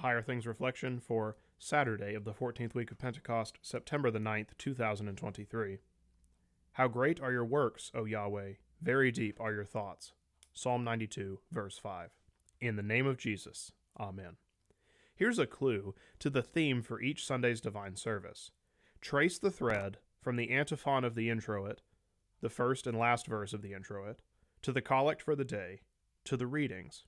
Higher Things Reflection for Saturday of the 14th week of Pentecost, September the 9th, 2023. How great are your works, O Yahweh! Very deep are your thoughts. Psalm 92, verse 5. In the name of Jesus, Amen. Here's a clue to the theme for each Sunday's divine service. Trace the thread from the antiphon of the introit, the first and last verse of the introit, to the collect for the day, to the readings.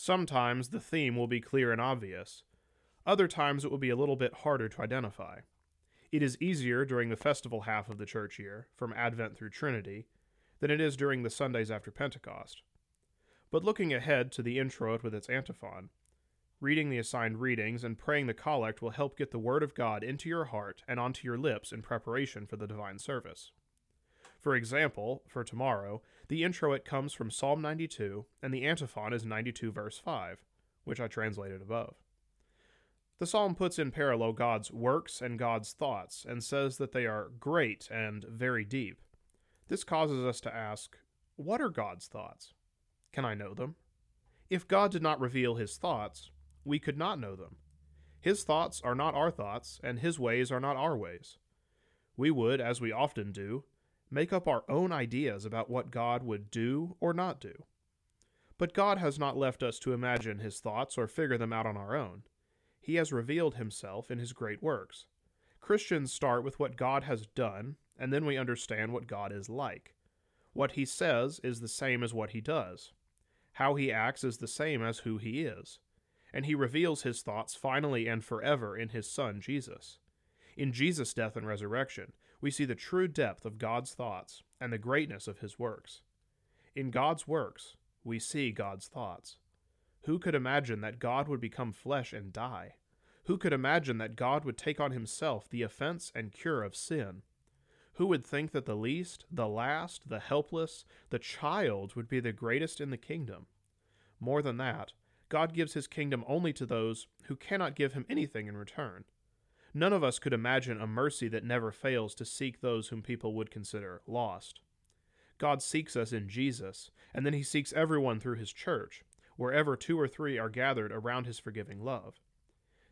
Sometimes the theme will be clear and obvious, other times it will be a little bit harder to identify. It is easier during the festival half of the church year, from Advent through Trinity, than it is during the Sundays after Pentecost. But looking ahead to the introit with its antiphon, reading the assigned readings and praying the collect will help get the Word of God into your heart and onto your lips in preparation for the divine service. For example, for tomorrow, the introit comes from Psalm 92, and the antiphon is 92 verse 5, which I translated above. The psalm puts in parallel God's works and God's thoughts, and says that they are great and very deep. This causes us to ask, what are God's thoughts? Can I know them? If God did not reveal his thoughts, we could not know them. His thoughts are not our thoughts, and his ways are not our ways. We would, as we often do, make up our own ideas about what God would do or not do. But God has not left us to imagine his thoughts or figure them out on our own. He has revealed himself in his great works. Christians start with what God has done, and then we understand what God is like. What he says is the same as what he does. How he acts is the same as who he is. And he reveals his thoughts finally and forever in his Son, Jesus. In Jesus' death and resurrection, we see the true depth of God's thoughts and the greatness of his works. In God's works, we see God's thoughts. Who could imagine that God would become flesh and die? Who could imagine that God would take on himself the offense and cure of sin? Who would think that the least, the last, the helpless, the child would be the greatest in the kingdom? More than that, God gives his kingdom only to those who cannot give him anything in return. None of us could imagine a mercy that never fails to seek those whom people would consider lost. God seeks us in Jesus, and then he seeks everyone through his church, wherever two or three are gathered around his forgiving love.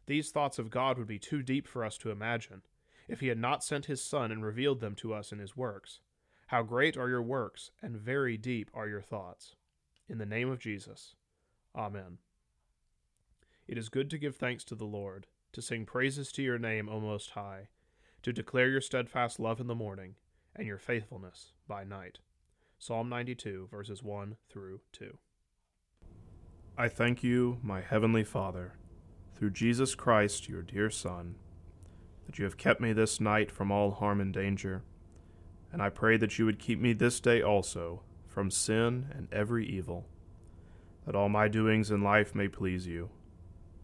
These thoughts of God would be too deep for us to imagine, if he had not sent his Son and revealed them to us in his works. How great are your works, and very deep are your thoughts. In the name of Jesus. Amen. It is good to give thanks to the Lord to sing praises to your name, O Most High, to declare your steadfast love in the morning, and your faithfulness by night. Psalm 92, verses 1 through 2. I thank you, my heavenly Father, through Jesus Christ, your dear Son, that you have kept me this night from all harm and danger, and I pray that you would keep me this day also from sin and every evil, that all my doings in life may please you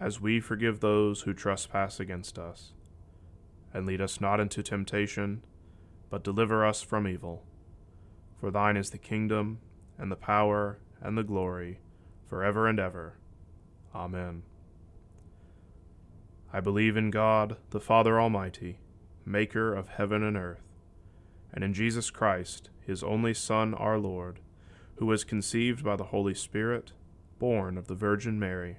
as we forgive those who trespass against us. And lead us not into temptation, but deliver us from evil. For thine is the kingdom, and the power, and the glory, for ever and ever. Amen. I believe in God, the Father Almighty, maker of heaven and earth, and in Jesus Christ, his only Son, our Lord, who was conceived by the Holy Spirit, born of the Virgin Mary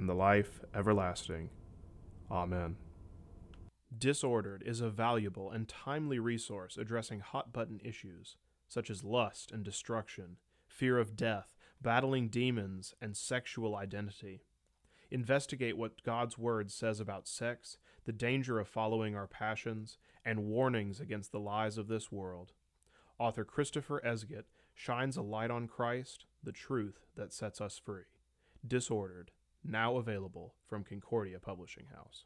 and the life everlasting. Amen. Disordered is a valuable and timely resource addressing hot button issues such as lust and destruction, fear of death, battling demons, and sexual identity. Investigate what God's Word says about sex, the danger of following our passions, and warnings against the lies of this world. Author Christopher Esget shines a light on Christ, the truth that sets us free. Disordered, now available from Concordia Publishing House.